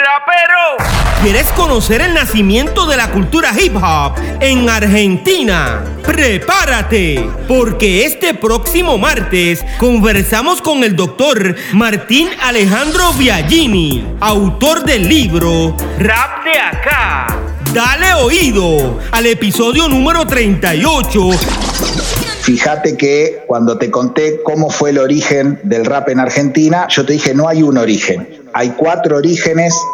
rapero. ¿Quieres conocer el nacimiento de la cultura hip hop en Argentina? Prepárate, porque este próximo martes conversamos con el doctor Martín Alejandro Viagini, autor del libro Rap de acá. Dale oído al episodio número 38 Fíjate que cuando te conté cómo fue el origen del rap en Argentina, yo te dije no hay un origen, hay cuatro orígenes